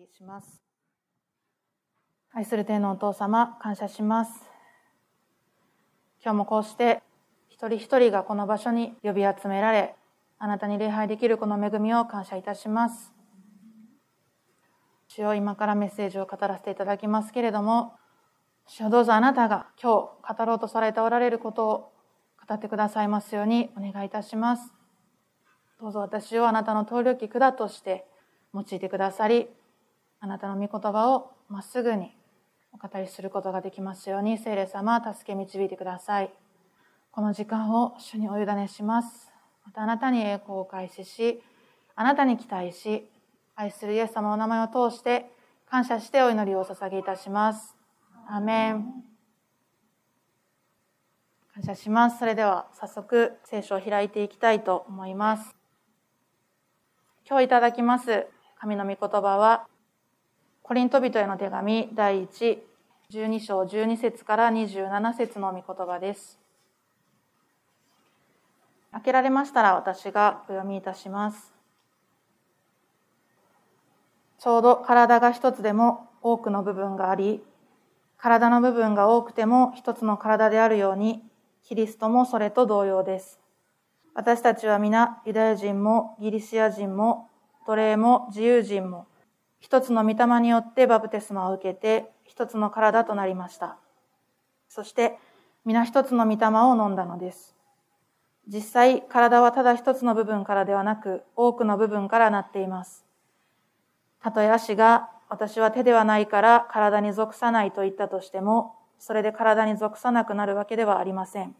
りします。愛する天のお父様感謝します。今日もこうして一人一人がこの場所に呼び集められあなたに礼拝できるこの恵みを感謝いたします。主よ今からメッセージを語らせていただきますけれども主よどうぞあなたが今日語ろうとされておられることを語ってくださいますようにお願いいたします。どうぞ私をあなたの通りき管として用いてくださりあなたの御言葉をまっすぐにお語りすることができますように聖霊様助け導いてください。この時間を主にお委ねします。またあなたに栄光を開始しあなたに期待し愛するイエス様のお名前を通して感謝してお祈りをお捧げいたします。アメン。感謝します。それでは早速聖書を開いていきたいと思います。今日いただきます神の御言葉は、コリント人への手紙第1、12章12節から27節の御言葉です。開けられましたら私がお読みいたします。ちょうど体が一つでも多くの部分があり、体の部分が多くても一つの体であるように、キリストもそれと同様です。私たちは皆、ユダヤ人もギリシア人も奴隷も自由人も、一つの御霊によってバプテスマを受けて、一つの体となりました。そして、皆一つの御霊を飲んだのです。実際、体はただ一つの部分からではなく、多くの部分からなっています。たとえ足が、私は手ではないから体に属さないと言ったとしても、それで体に属さなくなるわけではありません。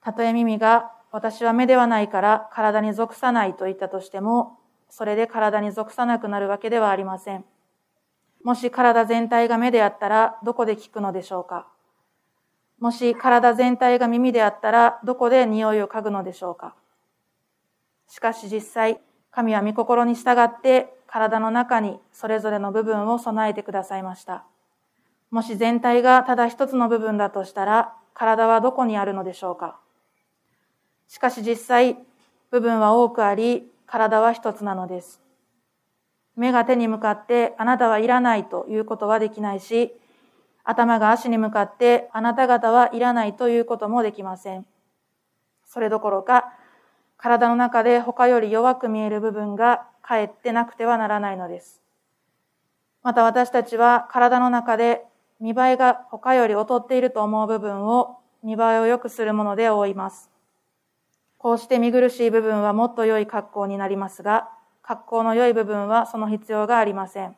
たとえ耳が、私は目ではないから体に属さないと言ったとしても、それで体に属さなくなるわけではありません。もし体全体が目であったらどこで聞くのでしょうか？もし体全体が耳であったらどこで匂いを嗅ぐのでしょうか？しかし実際、神は御心に従って体の中にそれぞれの部分を備えてくださいました。もし全体がただ一つの部分だとしたら体はどこにあるのでしょうか？しかし実際、部分は多くあり、体は一つなのです。目が手に向かってあなたはいらないということはできないし、頭が足に向かってあなた方はいらないということもできません。それどころか、体の中で他より弱く見える部分がかえってなくてはならないのです。また私たちは体の中で見栄えが他より劣っていると思う部分を見栄えを良くするもので覆います。こうして見苦しい部分はもっと良い格好になりますが、格好の良い部分はその必要がありません。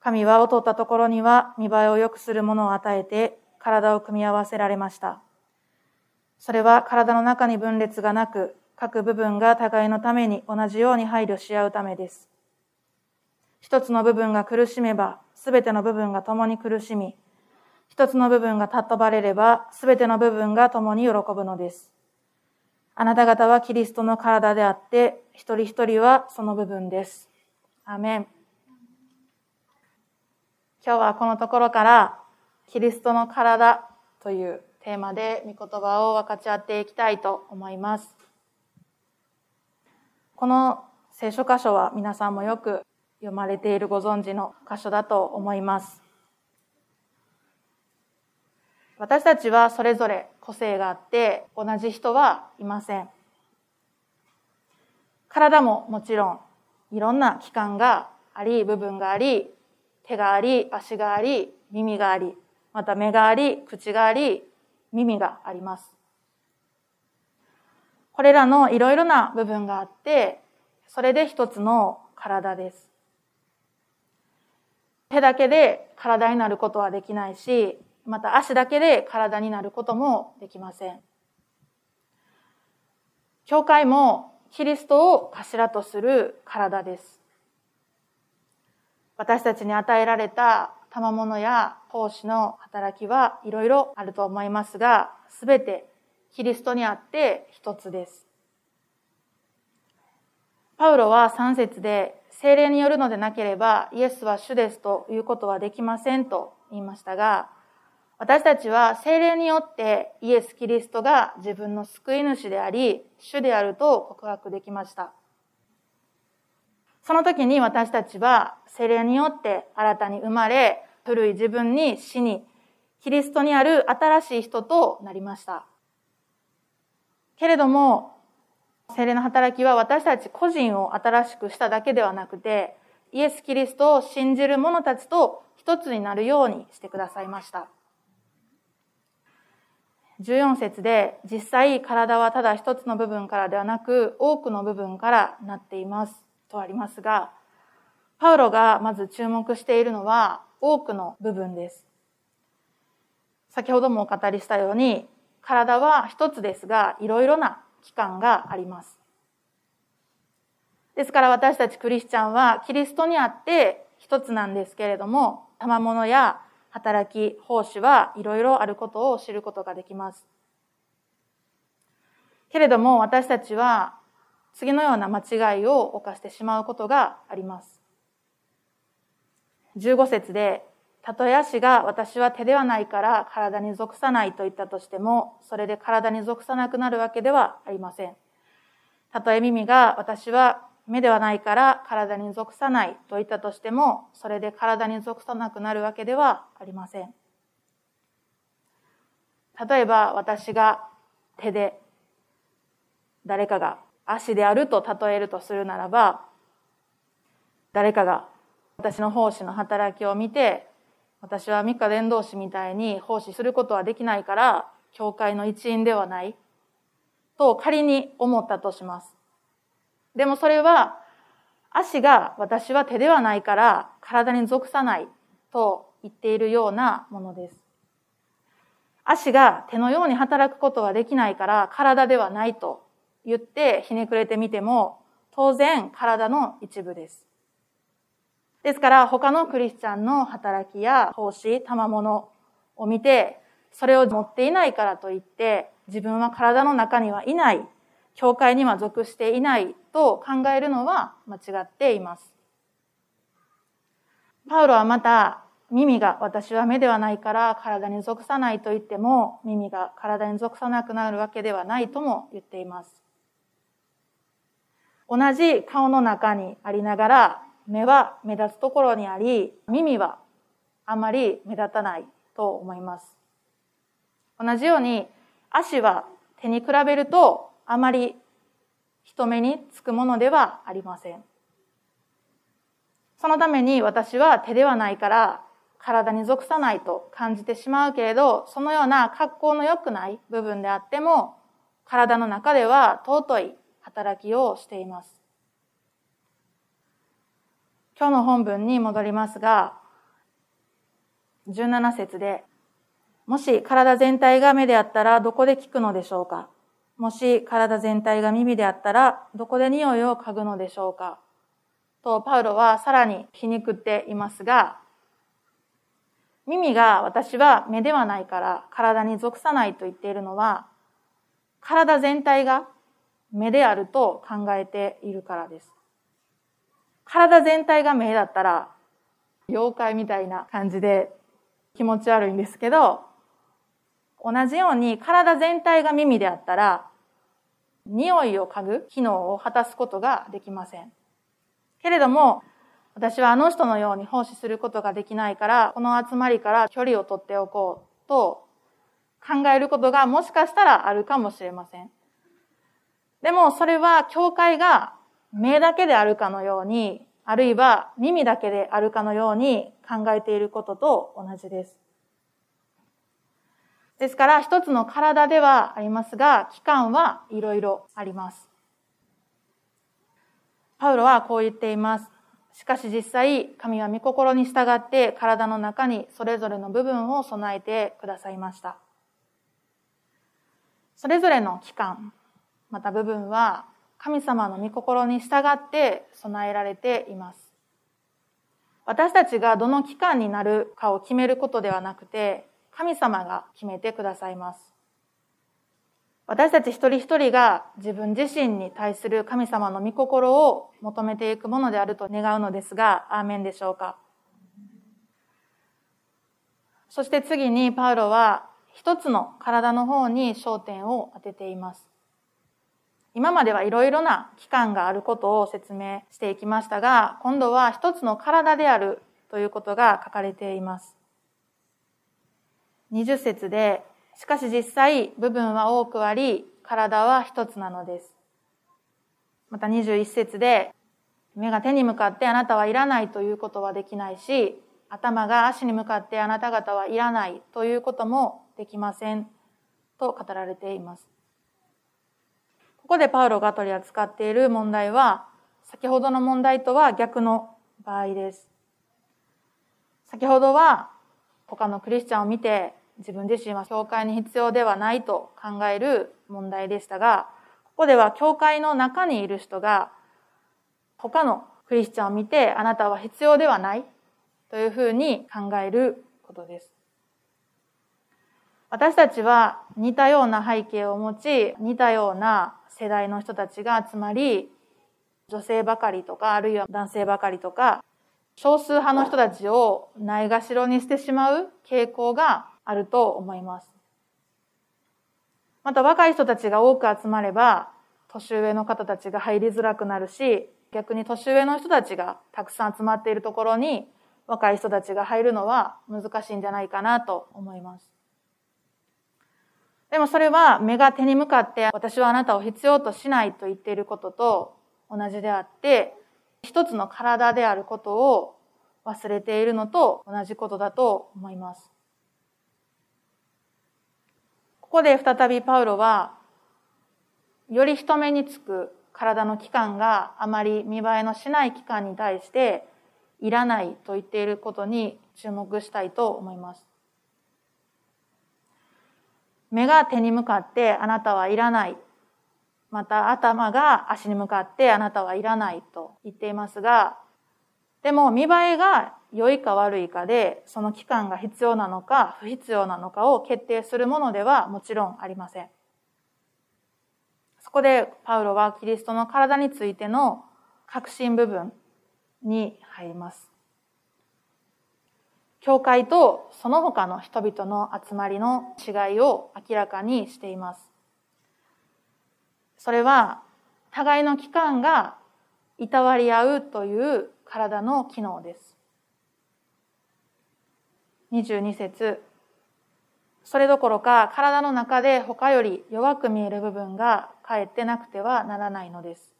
神は劣ったところには見栄えを良くするものを与えて体を組み合わせられました。それは体の中に分裂がなく、各部分が互いのために同じように配慮し合うためです。一つの部分が苦しめば、すべての部分が共に苦しみ、一つの部分が尊ばれれば、すべての部分が共に喜ぶのです。あなた方はキリストの体であって、一人一人はその部分です。アメン。今日はこのところから、キリストの体というテーマで御言葉を分かち合っていきたいと思います。この聖書箇所は皆さんもよく読まれているご存知の箇所だと思います。私たちはそれぞれ個性があって同じ人はいません。体ももちろんいろんな器官があり、部分があり、手があり、足があり、耳があり、また目があり、口があり、耳があります。これらのいろいろな部分があって、それで一つの体です。手だけで体になることはできないし、また足だけで体になることもできません。教会もキリストを頭とする体です。私たちに与えられた賜物や奉仕の働きはいろいろあると思いますが、すべてキリストにあって一つです。パウロは3節で精霊によるのでなければイエスは主ですということはできませんと言いましたが、私たちは精霊によってイエス・キリストが自分の救い主であり、主であると告白できました。その時に私たちは精霊によって新たに生まれ、古い自分に死に、キリストにある新しい人となりました。けれども、精霊の働きは私たち個人を新しくしただけではなくて、イエス・キリストを信じる者たちと一つになるようにしてくださいました。14節で実際体はただ一つの部分からではなく多くの部分からなっていますとありますが、パウロがまず注目しているのは多くの部分です。先ほどもお語りしたように体は一つですがいろいろな器官があります。ですから私たちクリスチャンはキリストにあって一つなんですけれども、賜物や働き、奉仕はいろいろあることを知ることができます。けれども私たちは次のような間違いを犯してしまうことがあります。15節で、たとえ足が私は手ではないから体に属さないと言ったとしても、それで体に属さなくなるわけではありません。たとえ耳が私は目ではないから体に属さないと言ったとしても、それで体に属さなくなるわけではありません。例えば私が手で誰かが足であると例えるとするならば、誰かが私の奉仕の働きを見て、私は三日伝道師みたいに奉仕することはできないから、教会の一員ではないと仮に思ったとします。でもそれは、足が私は手ではないから体に属さないと言っているようなものです。足が手のように働くことはできないから体ではないと言ってひねくれてみても当然体の一部です。ですから他のクリスチャンの働きや奉仕、賜物を見てそれを持っていないからといって自分は体の中にはいない教会には属していないと考えるのは間違っています。パウロはまた耳が私は目ではないから体に属さないと言っても耳が体に属さなくなるわけではないとも言っています。同じ顔の中にありながら目は目立つところにあり耳はあまり目立たないと思います。同じように足は手に比べるとあまり人目につくものではありません。そのために私は手ではないから体に属さないと感じてしまうけれど、そのような格好の良くない部分であっても、体の中では尊い働きをしています。今日の本文に戻りますが、17節で、もし体全体が目であったらどこで聞くのでしょうか？もし体全体が耳であったら、どこで匂いを嗅ぐのでしょうか？と、パウロはさらに皮肉っていますが、耳が私は目ではないから体に属さないと言っているのは、体全体が目であると考えているからです。体全体が目だったら、妖怪みたいな感じで気持ち悪いんですけど、同じように体全体が耳であったら、匂いを嗅ぐ機能を果たすことができません。けれども、私はあの人のように奉仕することができないから、この集まりから距離を取っておこうと考えることがもしかしたらあるかもしれません。でもそれは教会が目だけであるかのように、あるいは耳だけであるかのように考えていることと同じです。ですから一つの体ではありますが、器官はいろいろあります。パウロはこう言っています。しかし実際、神は御心に従って体の中にそれぞれの部分を備えてくださいました。それぞれの器官、また部分は神様の御心に従って備えられています。私たちがどの期間になるかを決めることではなくて、神様が決めてくださいます。私たち一人一人が自分自身に対する神様の御心を求めていくものであると願うのですが、アーメンでしょうか。そして次にパウロは一つの体の方に焦点を当てています。今まではいろいろな器官があることを説明していきましたが、今度は一つの体であるということが書かれています。20節で、しかし実際部分は多くあり、体は一つなのです。また21節で、目が手に向かってあなたはいらないということはできないし、頭が足に向かってあなた方はいらないということもできませんと語られています。ここでパウロが取り扱っている問題は、先ほどの問題とは逆の場合です。先ほどは他のクリスチャンを見て自分自身は教会に必要ではないと考える問題でしたが、ここでは教会の中にいる人が他のクリスチャンを見てあなたは必要ではないというふうに考えることです。私たちは似たような背景を持ち、似たような世代の人たちが集まり、女性ばかりとか、あるいは男性ばかりとか、少数派の人たちをないがしろにしてしまう傾向があると思います。また若い人たちが多く集まれば、年上の方たちが入りづらくなるし、逆に年上の人たちがたくさん集まっているところに若い人たちが入るのは難しいんじゃないかなと思います。でもそれは目が手に向かって私はあなたを必要としないと言っていることと同じであって、一つの体であることを忘れているのと同じことだと思います。ここで再びパウロは、より人目につく体の器官があまり見栄えのしない器官に対して、いらないと言っていることに注目したいと思います。目が手に向かってあなたはいらない。また頭が足に向かってあなたはいらないと言っていますが、でも見栄えが良いか悪いかで、その期間が必要なのか不必要なのかを決定するものではもちろんありません。そこでパウロはキリストの体についての核心部分に入ります。教会とその他の人々の集まりの違いを明らかにしています。それは互いの機関がいたわり合うという体の機能です。22節それどころか体の中で他より弱く見える部分がかえってなくてはならないのです。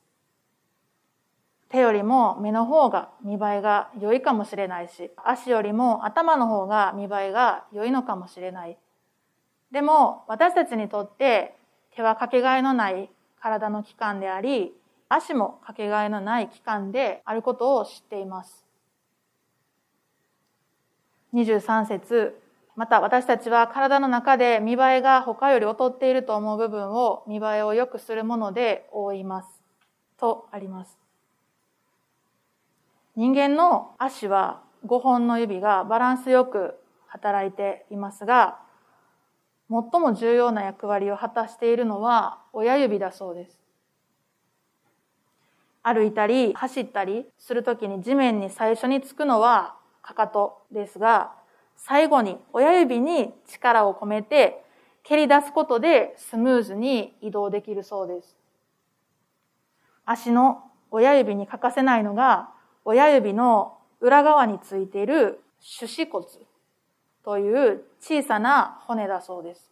手よりも目の方が見栄えが良いかもしれないし、足よりも頭の方が見栄えが良いのかもしれない。でも私たちにとって手はかけがえのない体の器官であり、足もかけがえのない器官であることを知っています。23節また私たちは体の中で見栄えが他より劣っていると思う部分を見栄えを良くするもので覆います。とあります。人間の足は5本の指がバランスよく働いていますが、最も重要な役割を果たしているのは親指だそうです。歩いたり走ったりするときに地面に最初につくのはかかとですが、最後に親指に力を込めて蹴り出すことでスムーズに移動できるそうです。足の親指に欠かせないのが親指の裏側についている手指骨という小さな骨だそうです。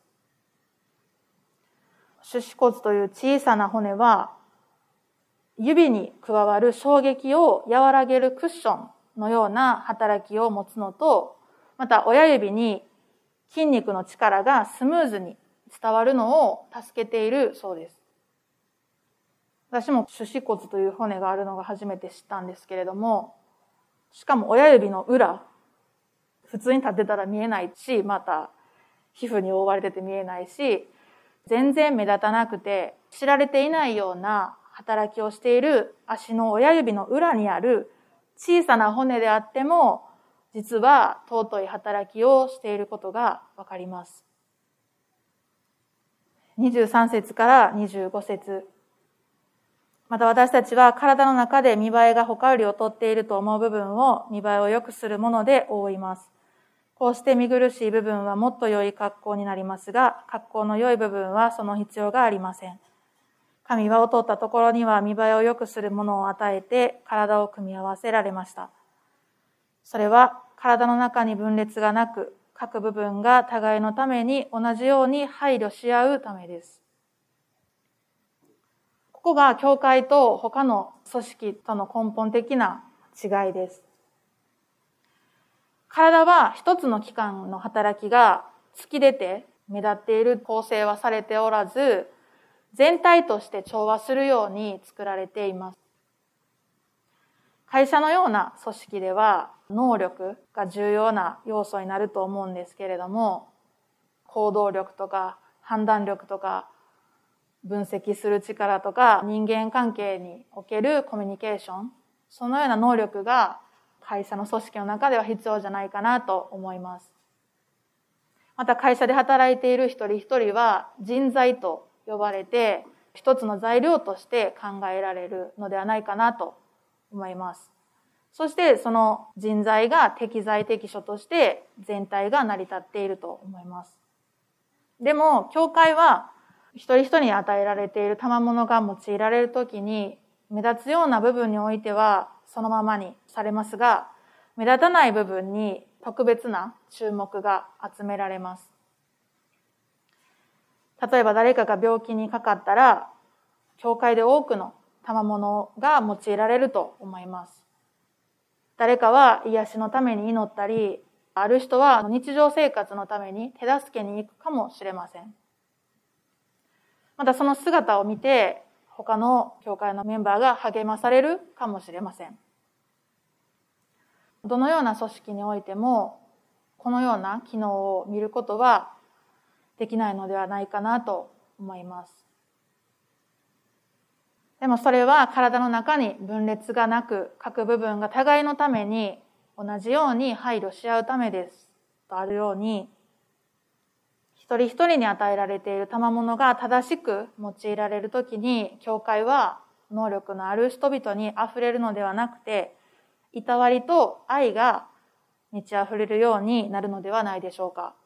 手指骨という小さな骨は指に加わる衝撃を和らげるクッションのような働きを持つのと、また親指に筋肉の力がスムーズに伝わるのを助けているそうです。私も手指骨という骨があるのが初めて知ったんですけれども、しかも親指の裏、普通に立ってたら見えないし、また皮膚に覆われてて見えないし、全然目立たなくて知られていないような働きをしている足の親指の裏にある小さな骨であっても、実は尊い働きをしていることがわかります。23節から25節また私たちは体の中で見栄えが他より劣っていると思う部分を見栄えを良くするもので覆います。こうして見苦しい部分はもっと良い格好になりますが、格好の良い部分はその必要がありません。神は劣ったところには見栄えを良くするものを与えて体を組み合わせられました。それは体の中に分裂がなく、各部分が互いのために同じように配慮し合うためです。ここが教会と他の組織との根本的な違いです。体は一つの器官の働きが突き出て目立っている構成はされておらず、全体として調和するように作られています。会社のような組織では能力が重要な要素になると思うんですけれども、行動力とか判断力とか分析する力とか人間関係におけるコミュニケーション、そのような能力が会社の組織の中では必要じゃないかなと思います。また会社で働いている一人一人は人材と呼ばれて一つの材料として考えられるのではないかなと思います。そしてその人材が適材適所として全体が成り立っていると思います。でも、教会は一人一人に与えられている賜物が用いられるときに目立つような部分においてはそのままにされますが、目立たない部分に特別な注目が集められます。例えば誰かが病気にかかったら、教会で多くの賜物が用いられると思います。誰かは癒しのために祈ったり、ある人は日常生活のために手助けに行くかもしれません。またその姿を見て、他の教会のメンバーが励まされるかもしれません。どのような組織においても、このような機能を見ることはできないのではないかなと思います。でもそれは体の中に分裂がなく、各部分が互いのために同じように配慮し合うためです。とあるように、一人一人に与えられている賜物が正しく用いられるときに、教会は能力のある人々に溢れるのではなくて、いたわりと愛が満ち溢れるようになるのではないでしょうか。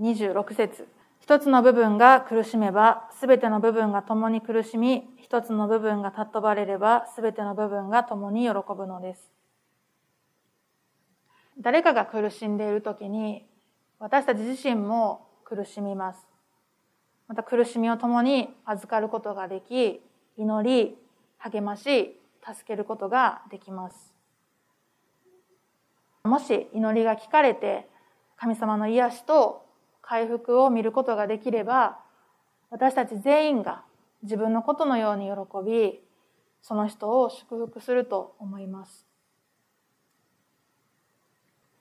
26節一つの部分が苦しめば、すべての部分が共に苦しみ、一つの部分が尊ばれれば、すべての部分が共に喜ぶのです。誰かが苦しんでいるときに、私たち自身も苦しみます。また苦しみを共に預かることができ、祈り、励まし、助けることができます。もし祈りが聞かれて、神様の癒しと回復を見ることができれば、私たち全員が自分のことのように喜び、その人を祝福すると思います。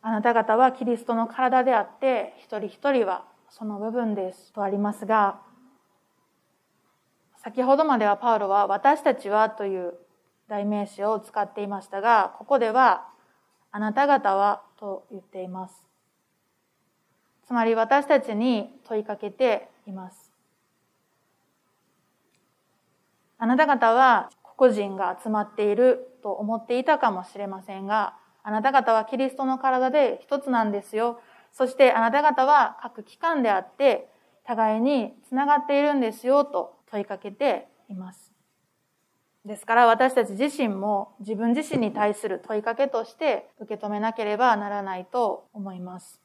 あなた方はキリストの体であって、一人一人はその部分ですとありますが、先ほどまではパウロは私たちはという代名詞を使っていましたが、ここではあなた方はと言っています。つまり私たちに問いかけています。あなた方は黒人が集まっていると思っていたかもしれませんが、あなた方はキリストの体で一つなんですよ。そしてあなた方は各機関であって、互いにつながっているんですよと問いかけています。ですから私たち自身も自分自身に対する問いかけとして受け止めなければならないと思います。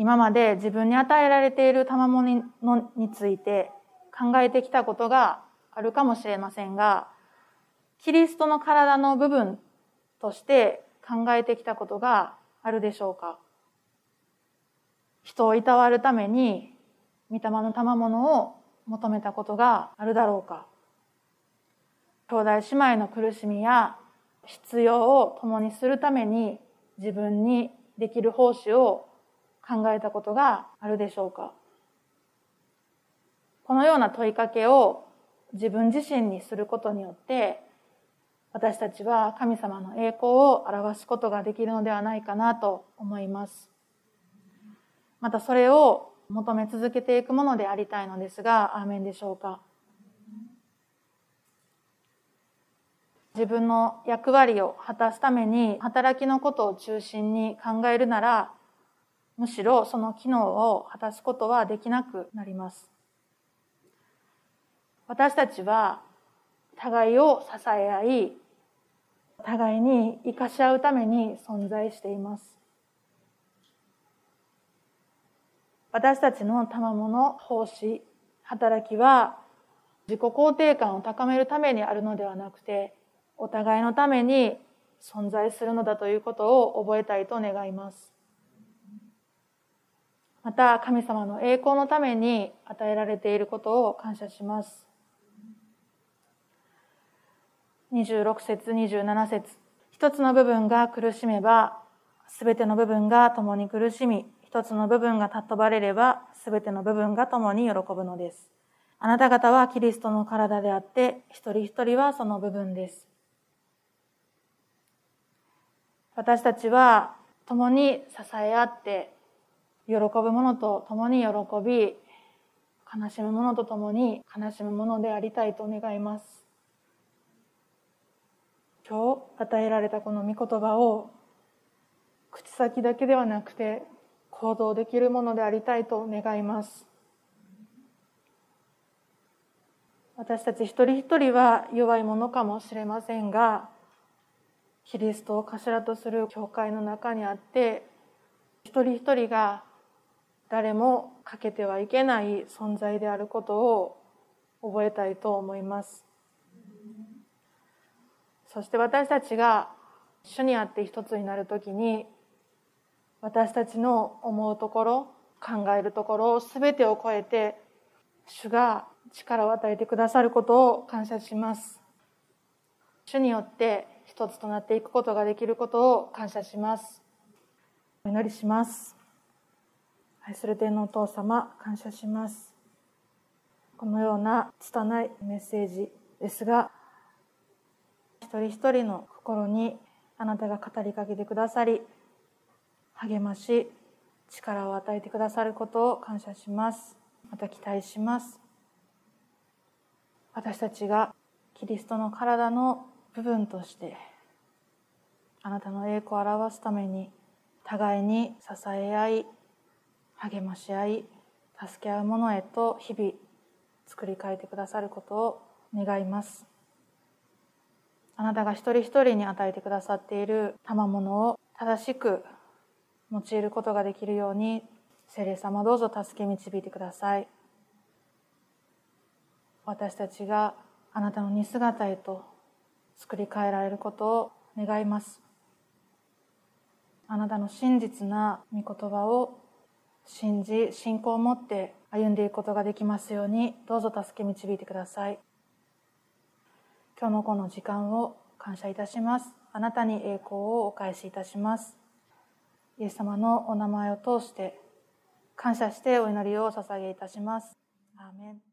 今まで自分に与えられている賜物について考えてきたことがあるかもしれませんが、キリストの体の部分として考えてきたことがあるでしょうか？人をいたわるために、御霊の賜物を求めたことがあるだろうか？兄弟姉妹の苦しみや必要を共にするために自分にできる奉仕を考えたことがあるでしょうか？このような問いかけを自分自身にすることによって私たちは神様の栄光を表すことができるのではないかなと思います。またそれを求め続けていくものでありたいのですが、アーメンでしょうか？自分の役割を果たすために働きのことを中心に考えるなら、むしろその機能を果たすことはできなくなります。私たちは互いを支え合い、互いに生かし合うために存在しています。私たちの賜物、奉仕、働きは自己肯定感を高めるためにあるのではなくて、お互いのために存在するのだということを覚えたいと願います。また、神様の栄光のために与えられていることを感謝します。26節27節一つの部分が苦しめば、すべての部分が共に苦しみ、一つの部分が尊ばれれば、すべての部分が共に喜ぶのです。あなた方はキリストの体であって、一人一人はその部分です。私たちは共に支え合って、喜ぶ者と共に喜び、悲しむ者と共に悲しむ者でありたいと願います。今日与えられたこの御言葉を口先だけではなくて行動できるものでありたいと願います私たち一人一人は弱いものかもしれませんがキリストを頭とする教会の中にあって一人一人が誰も欠けてはいけない存在であることを覚えたいと思います。そして私たちが主にあって一つになるときに私たちの思うところ考えるところ全てを超えて主が力を与えてくださることを感謝します。主によって一つとなっていくことができることを感謝します。お祈りします。愛する天のお父様感謝します。このような拙いメッセージですが一人一人の心にあなたが語りかけてくださり励まし力を与えてくださることを感謝します。また期待します。私たちがキリストの体の部分としてあなたの栄光を表すために互いに支え合い励まし合い助け合うものへと日々作り変えてくださることを願います。あなたが一人一人に与えてくださっている賜物を正しく用いることができるように聖霊様どうぞ助け導いてください。私たちがあなたの似姿へと作り変えられることを願います。あなたの真実な御言葉を信じ信仰を持って歩んでいくことができますようにどうぞ助け導いてください。今日のこの時間を感謝いたします。あなたに栄光をお返しいたします。イエス様のお名前を通して感謝してお祈りをお捧げいたします。アーメン。